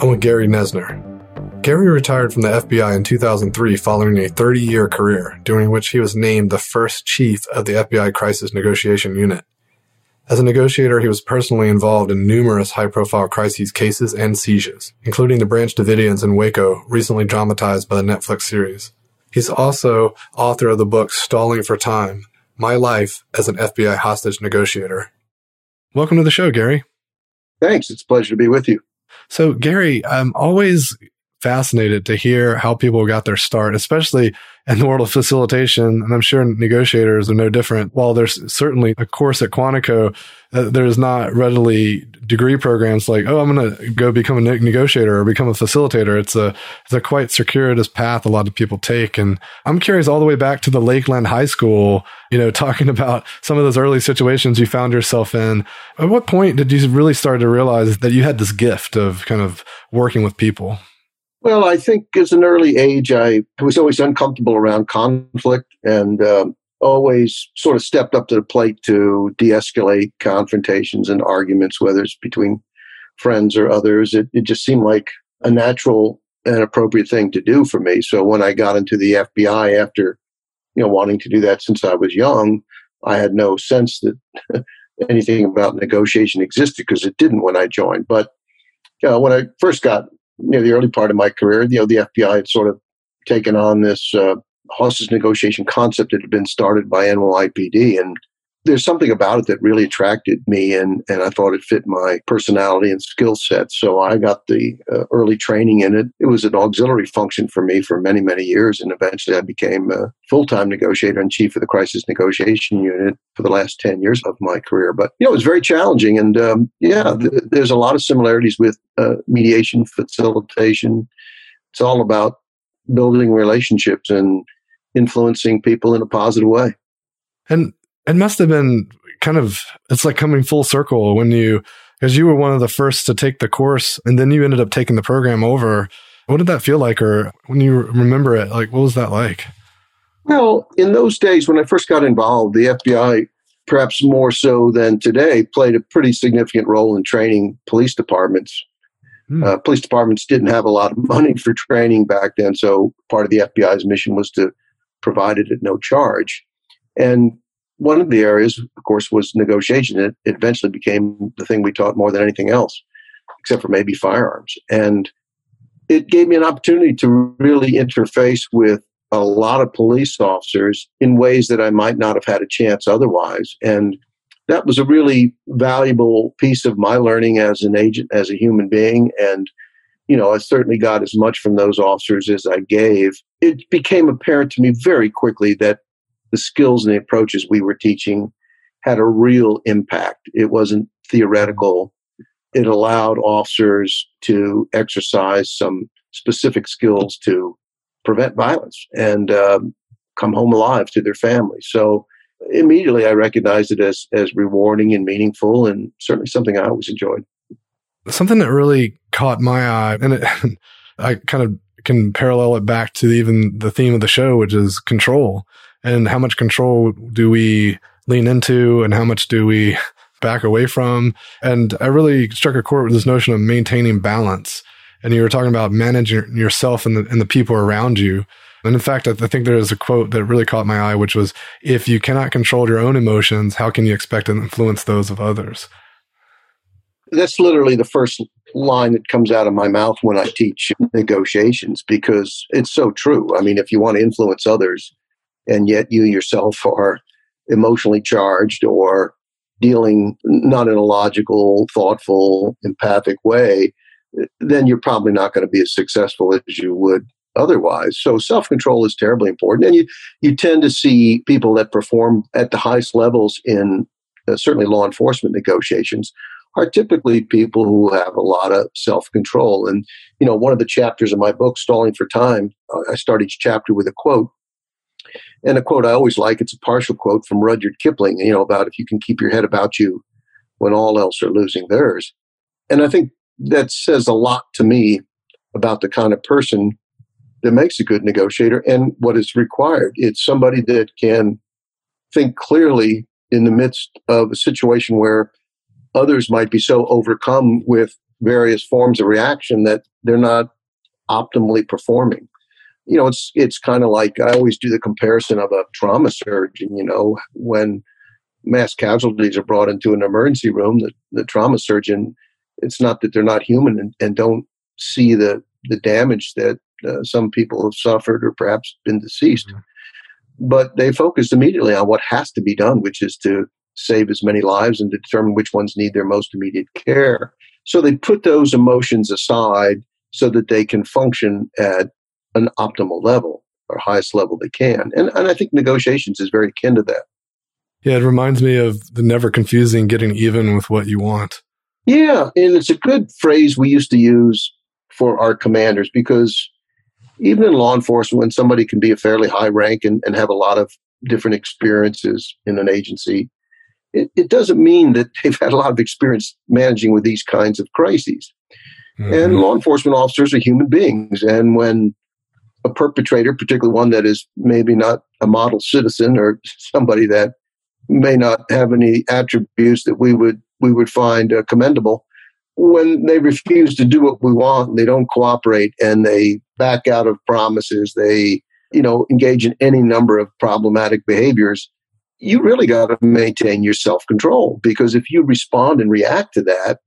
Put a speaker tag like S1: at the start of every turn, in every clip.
S1: I'm with Gary Noesner. Gary retired from the FBI in 2003 following a 30 year career, during which he was named the first chief of the FBI Crisis Negotiation Unit. As a negotiator, he was personally involved in numerous high profile crises cases and sieges, including the Branch Davidians in Waco, recently dramatized by the Netflix series. He's also author of the book Stalling for Time My Life as an FBI Hostage Negotiator. Welcome to the show, Gary.
S2: Thanks. It's a pleasure to be with you.
S1: So, Gary, I'm always fascinated to hear how people got their start, especially in the world of facilitation. And I'm sure negotiators are no different. While there's certainly a course at Quantico, uh, there's not readily degree programs like, oh, I'm going to go become a negotiator or become a facilitator. It's a, it's a quite circuitous path a lot of people take. And I'm curious all the way back to the Lakeland High School, you know, talking about some of those early situations you found yourself in. At what point did you really start to realize that you had this gift of kind of working with people?
S2: Well, I think as an early age, I was always uncomfortable around conflict and um, always sort of stepped up to the plate to de escalate confrontations and arguments, whether it's between friends or others. It, it just seemed like a natural and appropriate thing to do for me. So when I got into the FBI after, you know, wanting to do that since I was young, I had no sense that anything about negotiation existed because it didn't when I joined. But you know, when I first got near the early part of my career, you know, the FBI had sort of taken on this uh, hostage negotiation concept that had been started by NYPD. And there's something about it that really attracted me, and, and I thought it fit my personality and skill set. So I got the uh, early training in it. It was an auxiliary function for me for many, many years. And eventually I became a full time negotiator and chief of the crisis negotiation unit for the last 10 years of my career. But, you know, it was very challenging. And um, yeah, th- there's a lot of similarities with uh, mediation, facilitation. It's all about building relationships and influencing people in a positive way.
S1: And it must have been kind of, it's like coming full circle when you, because you were one of the first to take the course and then you ended up taking the program over. What did that feel like? Or when you remember it, like, what was that like?
S2: Well, in those days when I first got involved, the FBI, perhaps more so than today, played a pretty significant role in training police departments. Hmm. Uh, police departments didn't have a lot of money for training back then, so part of the FBI's mission was to provide it at no charge. And one of the areas, of course, was negotiation. It, eventually became the thing we taught more than anything else, except for maybe firearms. And it gave me an opportunity to really interface with a lot of police officers in ways that I might not have had a chance otherwise. And that was a really valuable piece of my learning as an agent, as a human being. And, you know, I certainly got as much from those officers as I gave. It became apparent to me very quickly that the skills and the approaches we were teaching had a real impact. It wasn't theoretical. It allowed officers to exercise some specific skills to prevent violence and um, come home alive to their families. So immediately I recognized it as, as rewarding and meaningful and certainly something I always enjoyed.
S1: Something that really caught my eye, and it, I kind of can parallel it back to even the theme of the show, which is control and how much control do we lean into and how much do we back away from? And I really struck a chord with this notion of maintaining balance. And you were talking about managing yourself and the, and the people around you. And in fact, I think there is a quote that really caught my eye, which was, if you cannot control your own emotions, how can you expect to influence those of others?
S2: That's literally the first line that comes out of my mouth when I teach negotiations because it's so true. I mean, if you want to influence others, and yet you yourself are emotionally charged or dealing not in a logical, thoughtful, empathic way, then you're probably not going to be as successful as you would otherwise. So self control is terribly important. And you, you tend to see people that perform at the highest levels in uh, certainly law enforcement negotiations are typically people who have a lot of self control. And, you know, one of the chapters of my book, Stalling for Time, uh, I start each chapter with a quote. And a quote I always like, it's a partial quote from Rudyard Kipling, you know, about if you can keep your head about you when all else are losing theirs. And I think that says a lot to me about the kind of person that makes a good negotiator and what is required. It's somebody that can think clearly in the midst of a situation where others might be so overcome with various forms of reaction that they're not optimally performing. You know, it's it's kind of like I always do the comparison of a trauma surgeon. You know, when mass casualties are brought into an emergency room, the, the trauma surgeon, it's not that they're not human and, and don't see the the damage that uh, some people have suffered or perhaps been deceased. Mm-hmm. But they focus immediately on what has to be done, which is to save as many lives and to determine which ones need their most immediate care. So they put those emotions aside so that they can function at an optimal level or highest level they can. And, and I think negotiations is very akin to that.
S1: Yeah, it reminds me of the never confusing getting even with what you want.
S2: Yeah, and it's a good phrase we used to use for our commanders because even in law enforcement, when somebody can be a fairly high rank and, and have a lot of different experiences in an agency, it, it, doesn't mean that they've had a lot of experience managing with these kinds of crises. Mm-hmm. And law enforcement officers are human beings. And when a perpetrator, particularly one that is maybe not a model citizen or somebody that may not have any attributes that we would we would find uh, commendable, when they refuse to do what we want, they don't cooperate, and they back out of promises, they you know engage in any number of problematic behaviors you really got to maintain your self control because if you respond and react to that,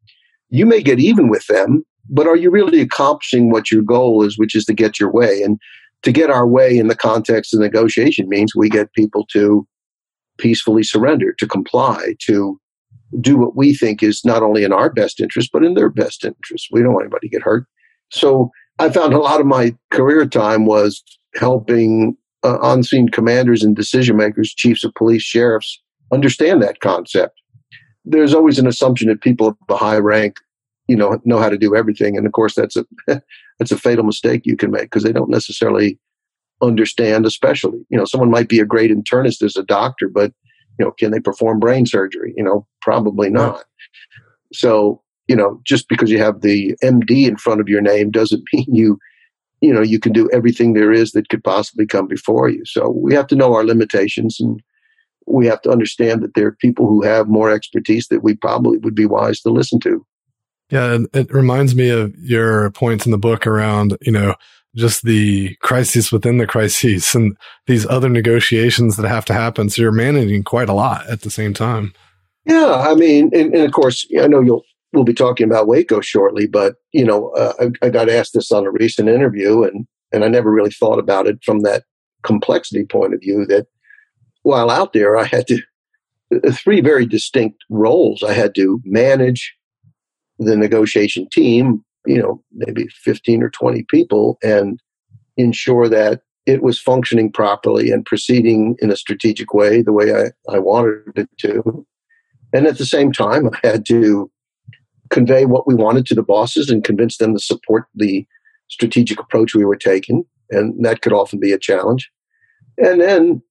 S2: you may get even with them, but are you really accomplishing what your goal is, which is to get your way? And to get our way in the context of negotiation means we get people to peacefully surrender, to comply, to do what we think is not only in our best interest, but in their best interest. We don't want anybody to get hurt. So I found a lot of my career time was helping uh, on scene commanders and decision makers, chiefs of police, sheriffs understand that concept. There's always an assumption that people of a high rank, you know, know how to do everything, and of course that's a that's a fatal mistake you can make because they don't necessarily understand. Especially, you know, someone might be a great internist as a doctor, but you know, can they perform brain surgery? You know, probably not. So, you know, just because you have the MD in front of your name doesn't mean you you know you can do everything there is that could possibly come before you so we have to know our limitations and we have to understand that there are people who have more expertise that we probably would be wise to listen to
S1: yeah and it reminds me of your points in the book around you know just the crises within the crises and these other negotiations that have to happen so you're managing quite a lot at the same time
S2: yeah i mean and, and of course i know you'll we'll be talking about Waco shortly, but you know, uh, I, I, got asked this on a recent interview, and and I never really thought about it from that complexity point of view. That while out there, I had to uh, three very distinct roles. I had to manage the negotiation team, you know, maybe fifteen or twenty people, and ensure that it was functioning properly and proceeding in a strategic way, the way I, I wanted it to. And at the same time, I had to convey what we wanted to the bosses and convince them to support the strategic approach we were taking. And that could often be a challenge. And then,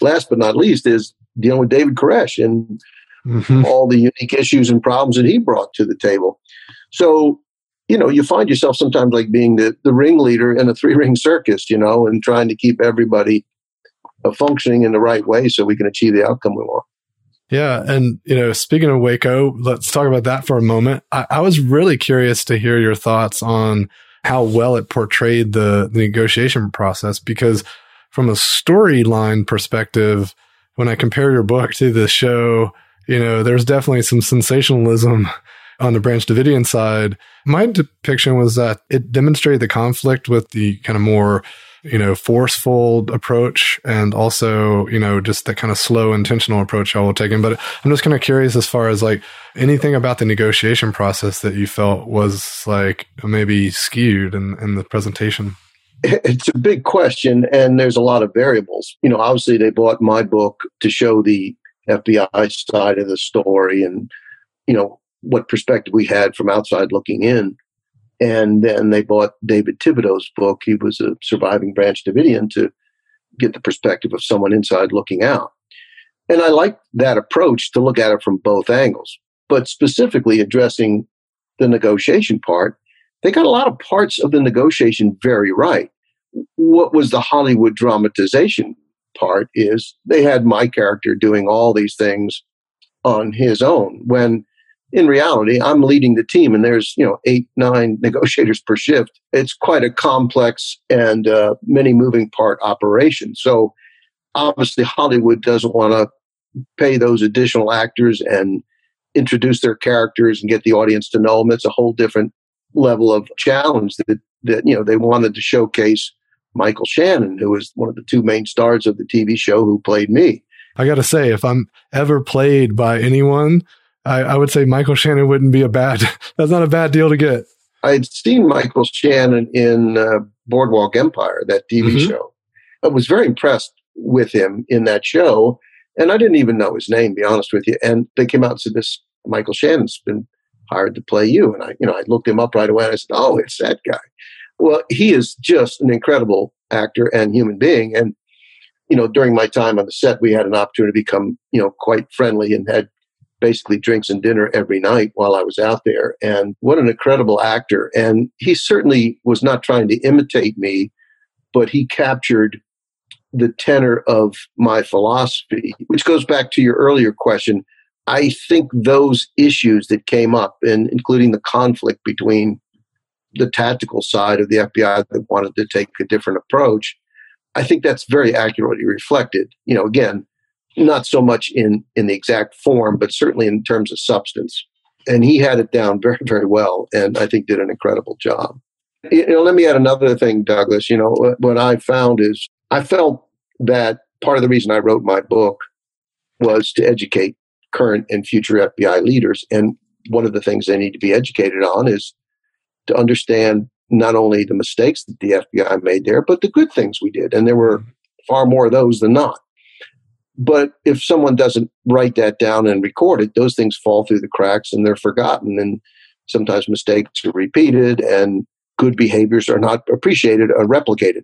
S2: last but not least, is dealing with David Koresh and mm-hmm. all the unique issues and problems that he brought to the table. So, you know, you find yourself sometimes like being the, the ringleader in a three ring circus, you know, and trying to keep everybody uh, functioning in the right way so we can achieve the outcome we want.
S1: Yeah. And, you know, speaking of Waco, let's talk about that for a moment. I, I was really curious to hear your thoughts on how well it portrayed the, the negotiation process because from a storyline perspective, when I compare your book to the show, you know, there's definitely some sensationalism on the Branch Davidian side. My depiction was that it demonstrated the conflict with the kind of more you know, forceful approach and also, you know, just the kind of slow, intentional approach y'all were taking. But I'm just kind of curious as far as like anything about the negotiation process that you felt was like maybe skewed in, in the presentation.
S2: It's a big question, and there's a lot of variables. You know, obviously, they bought my book to show the FBI side of the story, and you know, what perspective we had from outside looking in. And then they bought David Thibodeau's book. He was a surviving Branch Davidian to get the perspective of someone inside looking out. And I like that approach to look at it from both angles, but specifically addressing the negotiation part. They got a lot of parts of the negotiation very right. What was the Hollywood dramatization part is they had my character doing all these things on his own when in reality i'm leading the team and there's you know eight nine negotiators per shift. It's quite a complex and uh, many moving part operation. So obviously hollywood doesn't want to pay those additional actors and introduce their characters and get the audience to know them. It's a whole different level of challenge that that you know they wanted to showcase Michael Shannon, who was one of the two main stars of the TV show who played me.
S1: I got to say, if I'm ever played by anyone, I, I, would say Michael Shannon wouldn't be a bad, that's not a bad deal to get.
S2: I had seen Michael Shannon in uh, Boardwalk Empire, that TV mm-hmm. show. I was very impressed with him in that show. And I didn't even know his name, be honest with you. And they came out and said, this Michael Shannon's been hired to play you. And I, you know, I looked him up right away and I said, oh, it's that guy. Well, he is just an incredible actor and human being. And, you know, during my time on the set, we had an opportunity to become, you know, quite friendly and had basically drinks and dinner every night while I was out there. And what an incredible actor. And he certainly was not trying to imitate me, but he captured the tenor of my philosophy, which goes back to your earlier question. I think those issues that came up, and including the conflict between the tactical side of the FBI that wanted to take a different approach. I think that's very accurately reflected. You know, again, not so much in in the exact form, but certainly in terms of substance. And he had it down very, very well, and I think did an incredible job. You know, let me add another thing, Douglas. You know, what I found is I felt that part of the reason I wrote my book was to educate current and future FBI leaders. And one of the things they need to be educated on is to understand not only the mistakes that the FBI made there, but the good things we did. And there were far more of those than not. But if someone doesn't write that down and record it, those things fall through the cracks and they're forgotten. And sometimes mistakes are repeated and good behaviors are not appreciated or replicated.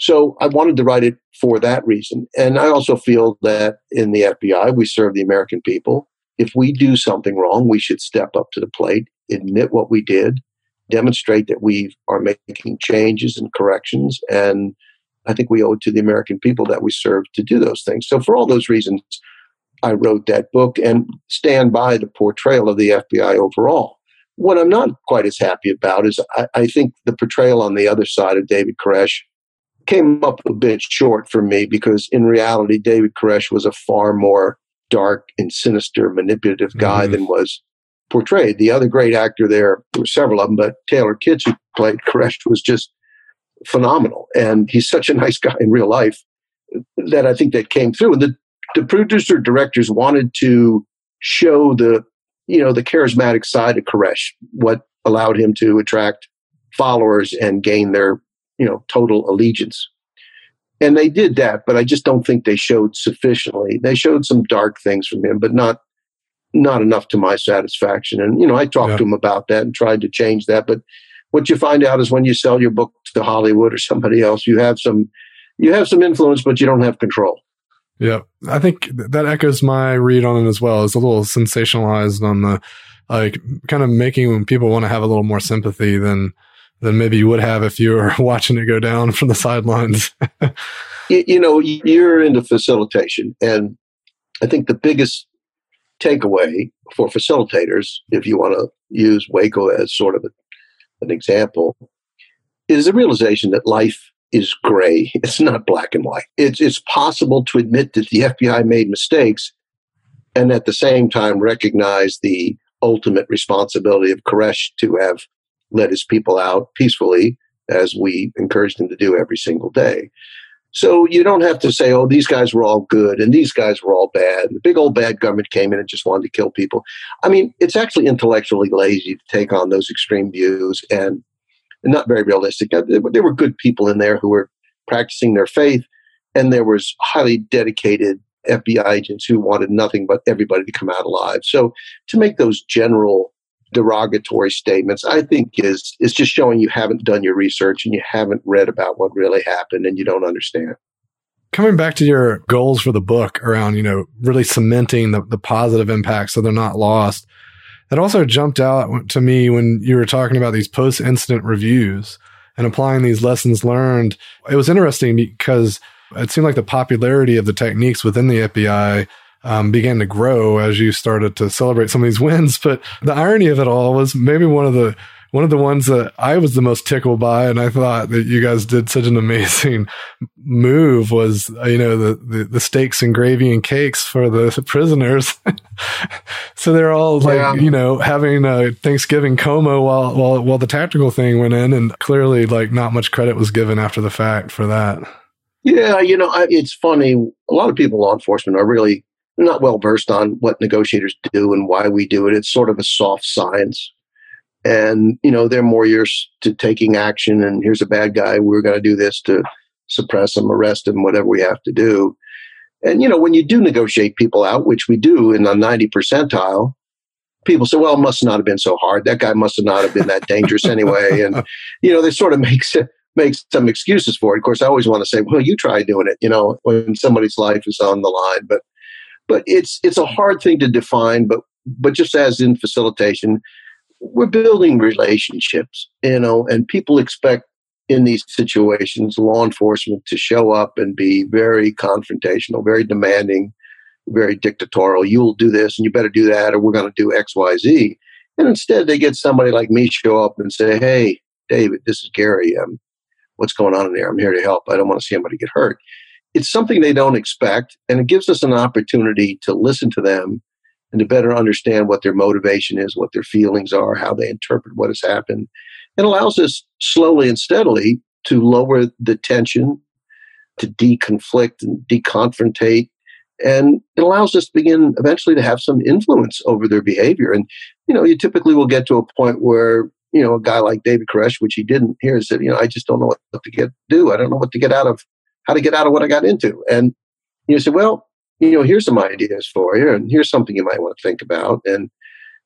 S2: So I wanted to write it for that reason. And I also feel that in the FBI, we serve the American people. If we do something wrong, we should step up to the plate, admit what we did, demonstrate that we are making changes and corrections. And I think we owe it to the American people that we serve to do those things. So, for all those reasons, I wrote that book and stand by the portrayal of the FBI overall. What I'm not quite as happy about is I, I think the portrayal on the other side of David Koresh came up a bit short for me because in reality, David Koresh was a far more dark and sinister, manipulative guy mm-hmm. than was portrayed. The other great actor there, there were several of them, but Taylor Kitsch, who played Koresh, was just phenomenal. And he's such a nice guy in real life that I think that came through. And the, the producer directors wanted to show the, you know, the charismatic side of Koresh, what allowed him to attract followers and gain their, you know, total allegiance. And they did that, but I just don't think they showed sufficiently. They showed some dark things from him, but not not enough to my satisfaction. And, you know, I talked yeah. to him about that and tried to change that. But what you find out is when you sell your book to Hollywood or somebody else, you have some, you have some influence, but you don't have control.
S1: Yeah. I think that echoes my read on it as well. It's a little sensationalized on the, like kind of making people want to have a little more sympathy than, than maybe you would have if you were watching it go down from the sidelines.
S2: you, you know, you're into facilitation and I think the biggest takeaway for facilitators, if you want to use Waco as sort of a, an example, is the realization that life is gray. It's not black and white. It's, it's possible to admit that the FBI made mistakes and at the same time recognize the ultimate responsibility of Koresh to have let his people out peacefully as we encouraged him to do every single day. So you don't have to say, oh, these guys were all good and these guys were all bad. The big old bad government came in and just wanted to kill people. I mean, it's actually intellectually lazy to take on those extreme views and, not very realistic. Uh, there were good people in there who were practicing their faith, and there was highly dedicated FBI agents who wanted nothing but everybody to come out alive. So to make those general derogatory statements, I think is is just showing you haven't done your research and you haven't read about what really happened and you don't understand.
S1: Coming back to your goals for the book around, you know, really cementing the, the positive impact so they're not lost. It also jumped out to me when you were talking about these post incident reviews and applying these lessons learned. It was interesting because it seemed like the popularity of the techniques within the FBI um, began to grow as you started to celebrate some of these wins. But the irony of it all was maybe one of the one of the ones that I was the most tickled by, and I thought that you guys did such an amazing move was, you know, the, the, the steaks and gravy and cakes for the prisoners. so they're all like, yeah. you know, having a Thanksgiving coma while, while, while the tactical thing went in and clearly like not much credit was given after the fact for that.
S2: Yeah. You know, I, it's funny. A lot of people, law enforcement are really not well versed on what negotiators do and why we do it. It's sort of a soft science. And you know they're more used to taking action and here's a bad guy we're going to do this to suppress him arrest him whatever we have to do. And you know when you do negotiate people out which we do in the 90 percentile people say well it must not have been so hard. That guy must have not have been that dangerous anyway. And you know they sort of makes it makes some excuses for it. Of course i always want to say well you try doing it you know when somebody's life is on the line. But but it's it's a hard thing to define but but just as in facilitation we're building relationships, you know, and people expect in these situations law enforcement to show up and be very confrontational, very demanding, very dictatorial. You'll do this and you better do that, or we're going to do X, Y, Z. And instead, they get somebody like me show up and say, "Hey, David, this is Gary. Um, what's going on in there? I'm here to help. I don't want to see anybody get hurt." It's something they don't expect, and it gives us an opportunity to listen to them and to better understand what their motivation is, what their feelings are, how they interpret what has happened. It allows us slowly and steadily to lower the tension, to deconflict and deconfrontate. And it allows us to begin eventually to have some influence over their behavior. And, you know, you typically will get to a point where, you know, a guy like David Koresh, which he didn't here, said, you know, I just don't know what to get do. I don't know what to get out of how to get out of what I got into. And you say, well, you know, here's some ideas for you, and here's something you might want to think about, and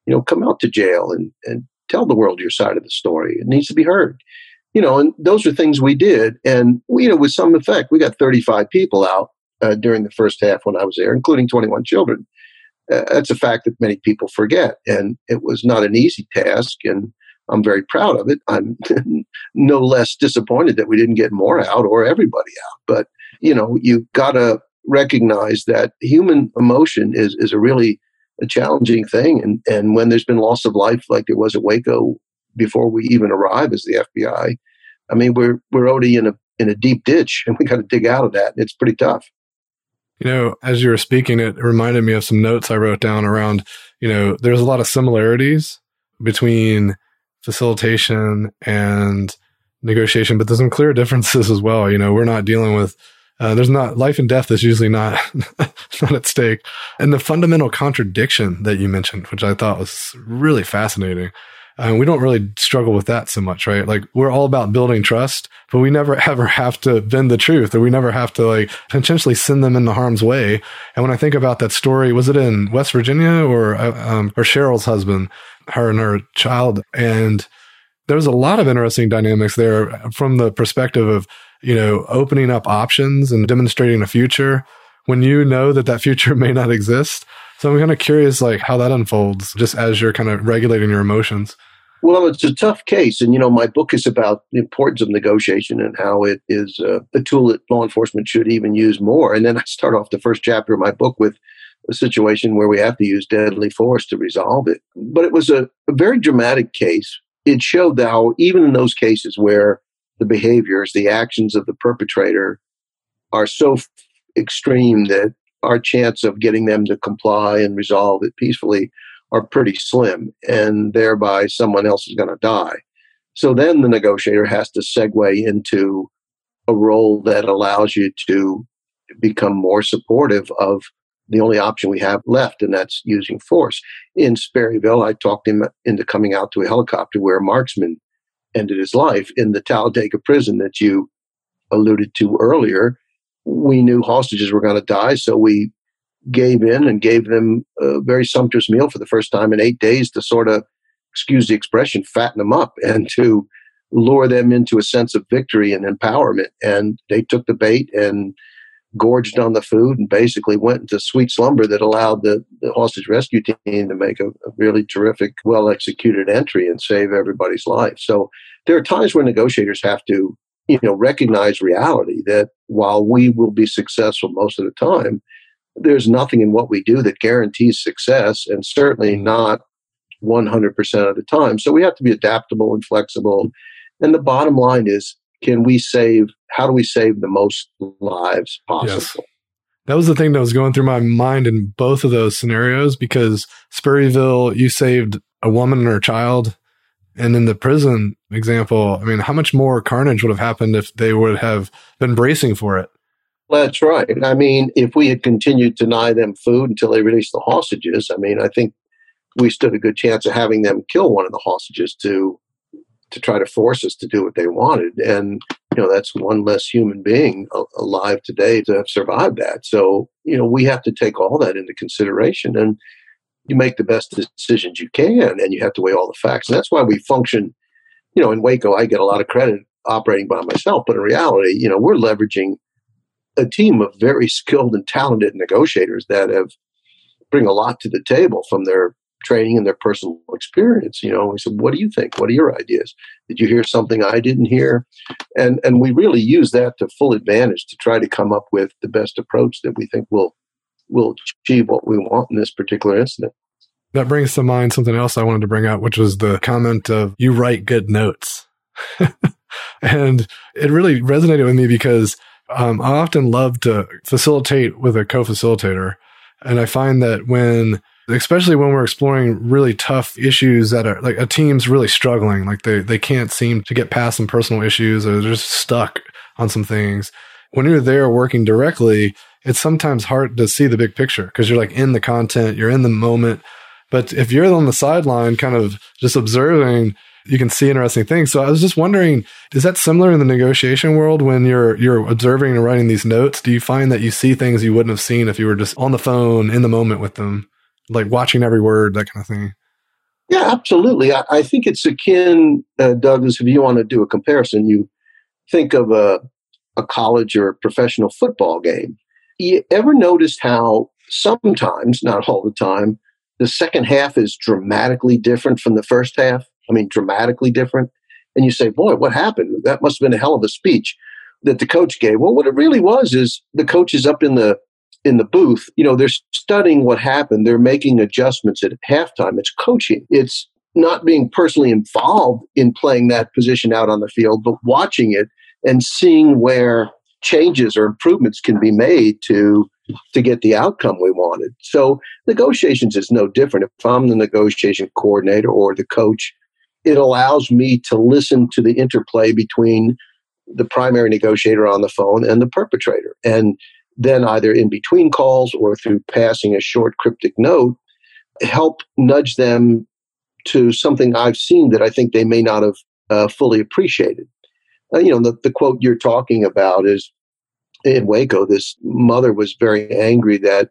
S2: you know, come out to jail and and tell the world your side of the story. It needs to be heard. You know, and those are things we did, and you know, with some effect, we got 35 people out uh, during the first half when I was there, including 21 children. Uh, that's a fact that many people forget, and it was not an easy task, and I'm very proud of it. I'm no less disappointed that we didn't get more out or everybody out, but you know, you got to recognize that human emotion is is a really a challenging thing. And and when there's been loss of life like there was at Waco before we even arrive as the FBI, I mean we're we're already in a in a deep ditch and we got to dig out of that. It's pretty tough.
S1: You know, as you were speaking, it reminded me of some notes I wrote down around, you know, there's a lot of similarities between facilitation and negotiation, but there's some clear differences as well. You know, we're not dealing with uh, there's not life and death is usually not not at stake, and the fundamental contradiction that you mentioned, which I thought was really fascinating. Uh, we don't really struggle with that so much, right? Like we're all about building trust, but we never ever have to bend the truth, or we never have to like potentially send them in the harm's way. And when I think about that story, was it in West Virginia or uh, um, or Cheryl's husband, her and her child, and there's a lot of interesting dynamics there from the perspective of you know, opening up options and demonstrating a future when you know that that future may not exist. So I'm kind of curious, like how that unfolds just as you're kind of regulating your emotions.
S2: Well, it's a tough case. And, you know, my book is about the importance of negotiation and how it is uh, a tool that law enforcement should even use more. And then I start off the first chapter of my book with a situation where we have to use deadly force to resolve it. But it was a, a very dramatic case. It showed how, even in those cases where the behaviors, the actions of the perpetrator are so f- extreme that our chance of getting them to comply and resolve it peacefully are pretty slim, and thereby someone else is going to die. So then the negotiator has to segue into a role that allows you to become more supportive of the only option we have left, and that's using force. In Sperryville, I talked him into coming out to a helicopter where a marksman ended his life in the Talladega prison that you alluded to earlier. We knew hostages were going to die, so we gave in and gave them a very sumptuous meal for the first time in eight days to sort of excuse the expression, fatten them up and to lure them into a sense of victory and empowerment. And they took the bait and gorged on the food and basically went into sweet slumber that allowed the, the hostage rescue team to make a, a really terrific, well executed entry and save everybody's life. So there are times where negotiators have to, you know, recognize reality that while we will be successful most of the time, there's nothing in what we do that guarantees success and certainly mm-hmm. not 100% of the time. So we have to be adaptable and flexible. And the bottom line is can we save how do we save the most lives possible yes.
S1: that was the thing that was going through my mind in both of those scenarios because Sperryville, you saved a woman and her child. And in the prison example, I mean, how much more carnage would have happened if they would have been bracing for it?
S2: That's right. I mean, if we had continued to deny them food until they released the hostages, I mean, I think we stood a good chance of having them kill one of the hostages to to try to force us to do what they wanted. And, you know, that's one less human being alive today to have survived that. So, you know, we have to take all that into consideration and you make the best decisions you can and you have to weigh all the facts. And that's why we function, you know, in Waco, I get a lot of credit operating by myself, but in reality, you know, we're leveraging a team of very skilled and talented negotiators that have bring a lot to the table from their training and their personal experience. You know, we said, "What do you think? What are your ideas? Did you hear something I didn't hear?" And and we really use that to full advantage to try to come up with the best approach that we think will will achieve what we want in this particular incident.
S1: That brings to mind something else I wanted to bring out, which was the comment of "you write good notes," and it really resonated with me because um, I often love to facilitate with a co-facilitator. And I find that when especially when we're exploring really tough issues that are like a team's really struggling, like they, they can't seem to get past some personal issues or they're just stuck on some things. When you're there working directly, it's sometimes hard to see the big picture because you're like in the content, you're in the moment. But if you're on the sideline, kind of just observing, you can see interesting things. So I was just wondering, is that similar in the negotiation world when you're you're observing and writing these notes? Do you find that you see things you wouldn't have seen if you were just on the phone in the moment with them? like watching every word, that kind of thing.
S2: Yeah, absolutely. I, I think it's akin, uh, Douglas, if you want to do a comparison, you think of a, a college or a professional football game. You ever noticed how sometimes, not all the time, the second half is dramatically different from the first half? I mean, dramatically different. And you say, boy, what happened? That must have been a hell of a speech that the coach gave. Well, what it really was is the coach is up in the in the booth, you know, they're studying what happened. They're making adjustments at halftime. It's coaching. It's not being personally involved in playing that position out on the field, but watching it and seeing where changes or improvements can be made to to get the outcome we wanted. So negotiations is no different. If I'm the negotiation coordinator or the coach, it allows me to listen to the interplay between the primary negotiator on the phone and the perpetrator. And then either in between calls or through passing a short cryptic note, help nudge them to something I've seen that I think they may not have uh, fully appreciated. Uh, you know, the, the quote you're talking about is in Waco, this mother was very angry that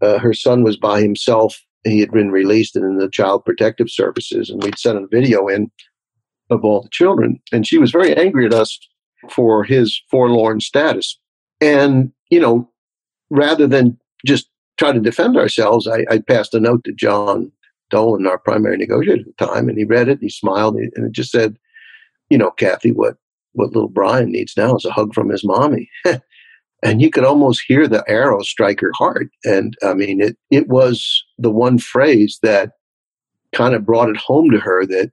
S2: uh, her son was by himself. He had been released in the Child Protective Services, and we'd sent a video in of all the children. And she was very angry at us for his forlorn status. And you know, rather than just try to defend ourselves, I, I passed a note to John Dolan, our primary negotiator at the time, and he read it and he smiled and it just said, you know, Kathy, what what little Brian needs now is a hug from his mommy. and you could almost hear the arrow strike her heart. And I mean, it it was the one phrase that kind of brought it home to her that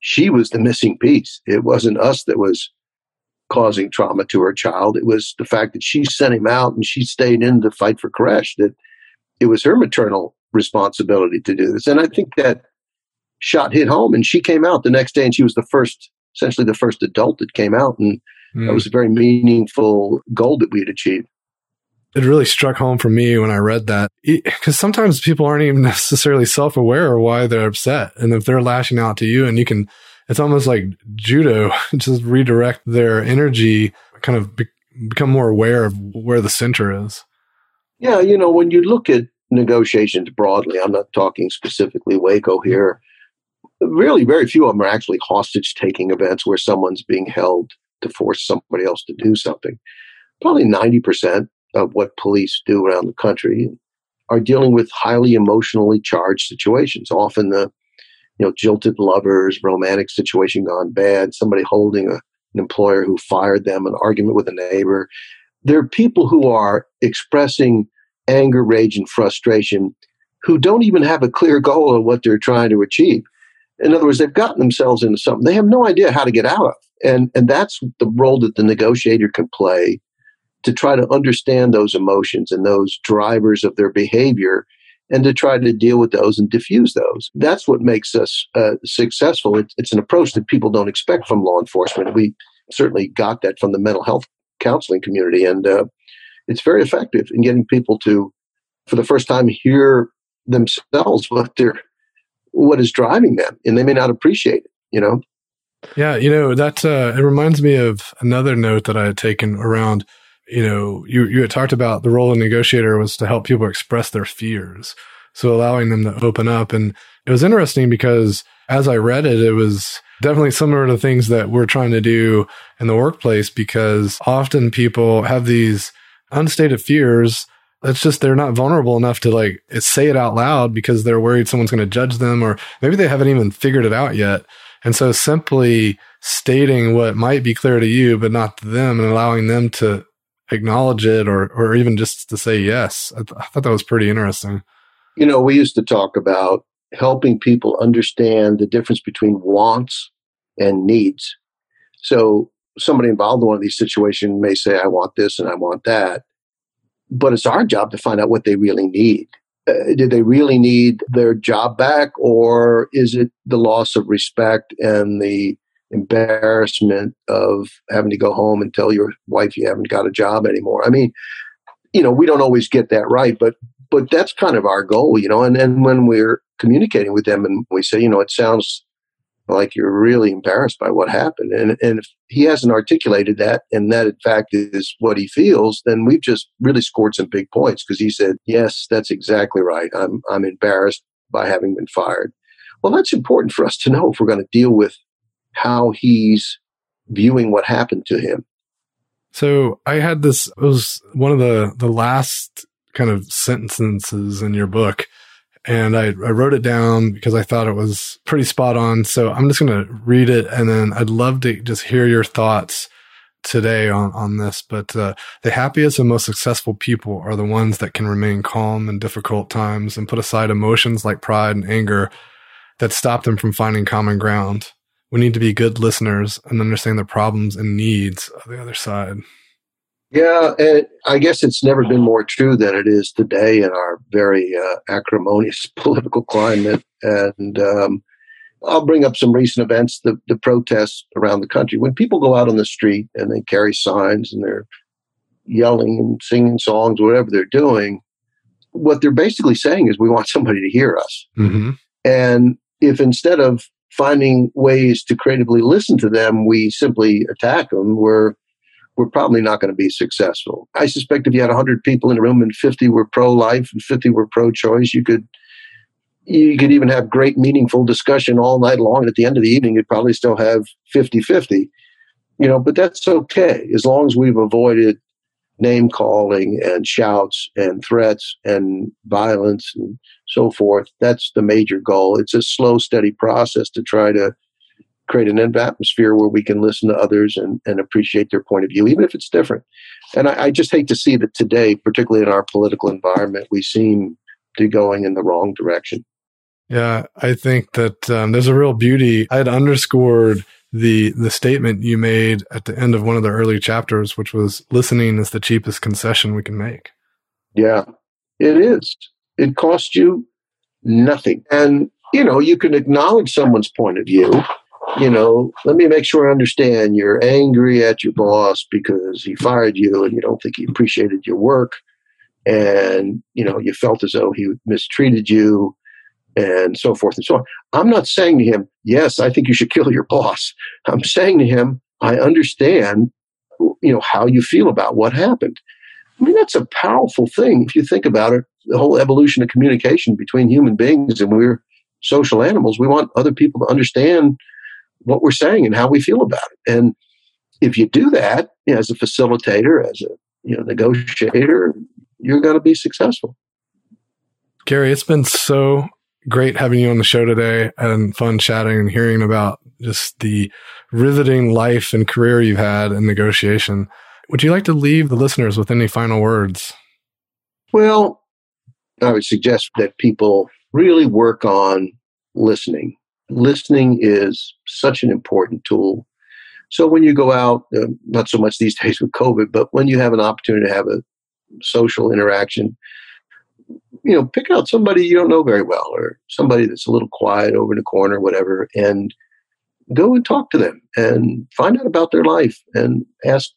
S2: she was the missing piece. It wasn't us that was causing trauma to her child. It was the fact that she sent him out and she stayed in to fight for Koresh, that it was her maternal responsibility to do this. And I think that shot hit home and she came out the next day and she was the first, essentially the first adult that came out. And mm. that was a very meaningful goal that we had achieved.
S1: It really struck home for me when I read that because sometimes people aren't even necessarily self aware of why they're upset. And if they're lashing out to you and you can it's almost like judo, just redirect their energy, kind of be- become more aware of where the center is.
S2: Yeah, you know, when you look at negotiations broadly, I'm not talking specifically Waco here. really very few of them are actually hostage taking events where someone's being held to force somebody else to do something. Probably 90% of what police do around the country are dealing with highly emotionally charged situations, often the you know jilted lovers, romantic situation gone bad, somebody holding a, an employer who fired them, an argument with a neighbor. There are people who are expressing anger, rage, and frustration who don't even have a clear goal of what they're trying to achieve. In other words, they've gotten themselves into something they have no idea how to get out of. And, and that's the role that the negotiator can play to try to understand those emotions and those drivers of their behavior and to try to deal with those and diffuse those. That's what makes us uh, successful. It's, it's an approach that people don't expect from law enforcement. We certainly got that from the mental health counseling community, and uh, it's very effective in getting people to, for the first time, hear themselves what they're what is driving them, and they may not appreciate it. You know.
S1: Yeah, you know that uh, it reminds me of another note that I had taken around. You know, you you had talked about the role of negotiator was to help people express their fears, so allowing them to open up. And it was interesting because as I read it, it was definitely similar to things that we're trying to do in the workplace because often people have these unstated fears it's just they're not vulnerable enough to like say it out loud because they're worried someone's going to judge them or maybe they haven't even figured it out yet. And so simply stating what might be clear to you, but not to them and allowing them to acknowledge it or, or even just to say yes. I, th- I thought that was pretty interesting.
S2: You know, we used to talk about helping people understand the difference between wants and needs. So somebody involved in one of these situations may say, I want this and I want that but it's our job to find out what they really need. Uh, do they really need their job back, or is it the loss of respect and the embarrassment of having to go home and tell your wife you haven't got a job anymore? I mean, you know, we don't always get that right, but but that's kind of our goal, you know. And then when we're communicating with them and we say, you know, it sounds like you're really embarrassed by what happened. And, and if he hasn't articulated that, and that in fact is what he feels, then we've just really scored some big points because he said, Yes, that's exactly right. I'm, I'm embarrassed by having been fired. Well, that's important for us to know if we're going to deal with how he's viewing what happened to him.
S1: So I had this, it was one of the, the last kind of sentences in your book and I, I wrote it down because I thought it was pretty spot on. So I'm just going to read it and then I'd love to just hear your thoughts today on, on this. But uh, the happiest and most successful people are the ones that can remain calm in difficult times and put aside emotions like pride and anger that stop them from finding common ground. We need to be good listeners and understand the problems and needs of the other side.
S2: Yeah, and I guess it's never been more true than it is today in our very uh, acrimonious political climate. And um, I'll bring up some recent events, the, the protests around the country. When people go out on the street and they carry signs and they're yelling and singing songs, whatever they're doing, what they're basically saying is, we want somebody to hear us. Mm-hmm. And if instead of finding ways to creatively listen to them, we simply attack them, we're we're probably not going to be successful. I suspect if you had 100 people in a room and 50 were pro-life and 50 were pro-choice, you could you could even have great meaningful discussion all night long and at the end of the evening you'd probably still have 50-50. You know, but that's okay as long as we've avoided name calling and shouts and threats and violence and so forth. That's the major goal. It's a slow, steady process to try to create an atmosphere where we can listen to others and, and appreciate their point of view, even if it's different. And I, I just hate to see that today, particularly in our political environment, we seem to be going in the wrong direction.
S1: Yeah, I think that um, there's a real beauty. I had underscored the the statement you made at the end of one of the early chapters, which was listening is the cheapest concession we can make.
S2: Yeah, it is. It costs you nothing. And, you know, you can acknowledge someone's point of view you know, let me make sure I understand you're angry at your boss because he fired you and you don't think he appreciated your work and, you know, you felt as though he mistreated you and so forth and so on. I'm not saying to him, yes, I think you should kill your boss. I'm saying to him, I understand, you know, how you feel about what happened. I mean, that's a powerful thing if you think about it. The whole evolution of communication between human beings, and we're social animals. We want other people to understand what we're saying and how we feel about it. And if you do that you know, as a facilitator, as a you know negotiator, you're going to be successful.
S1: Gary, it's been so great having you on the show today and fun chatting and hearing about just the riveting life and career you've had in negotiation. Would you like to leave the listeners with any final words?
S2: Well, I would suggest that people really work on listening. Listening is such an important tool. So when you go out, uh, not so much these days with COVID, but when you have an opportunity to have a social interaction, you know, pick out somebody you don't know very well or somebody that's a little quiet over in the corner, whatever, and go and talk to them and find out about their life and ask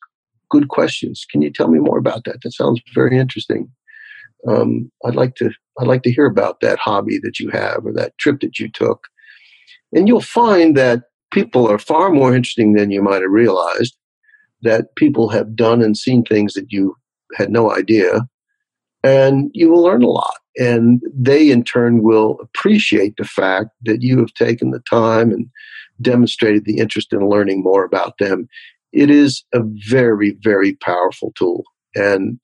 S2: good questions. Can you tell me more about that? That sounds very interesting. Um, I'd like to I'd like to hear about that hobby that you have or that trip that you took. And you'll find that people are far more interesting than you might have realized. That people have done and seen things that you had no idea and you will learn a lot. And they, in turn, will appreciate the fact that you have taken the time and demonstrated the interest in learning more about them. It is a very, very powerful tool. And,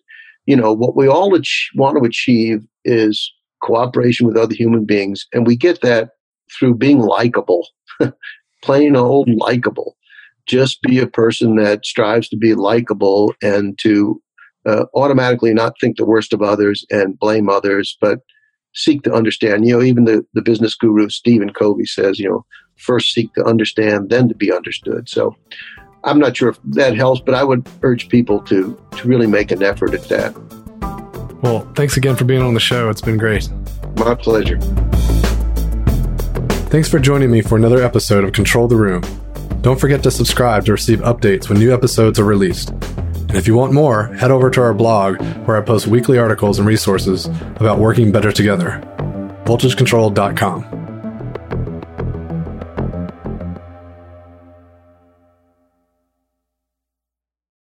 S2: you know, what we all ach- want to achieve is cooperation with other human beings. And we get that through being likable, plain old likable. Just be a person that strives to be likable and to uh, automatically not think the worst of others and blame others, but seek to understand. You know, even the, the business guru Stephen Covey says, you know, first seek to understand, then to be understood. So I'm not sure if that helps, but I would urge people to to really make an effort at that.
S1: Well, thanks again for being on the show. It's been great.
S2: My pleasure.
S1: Thanks for joining me for another episode of Control the Room. Don't forget to subscribe to receive updates when new episodes are released. And if you want more, head over to our blog where I post weekly articles and resources about working better together. VoltageControl.com.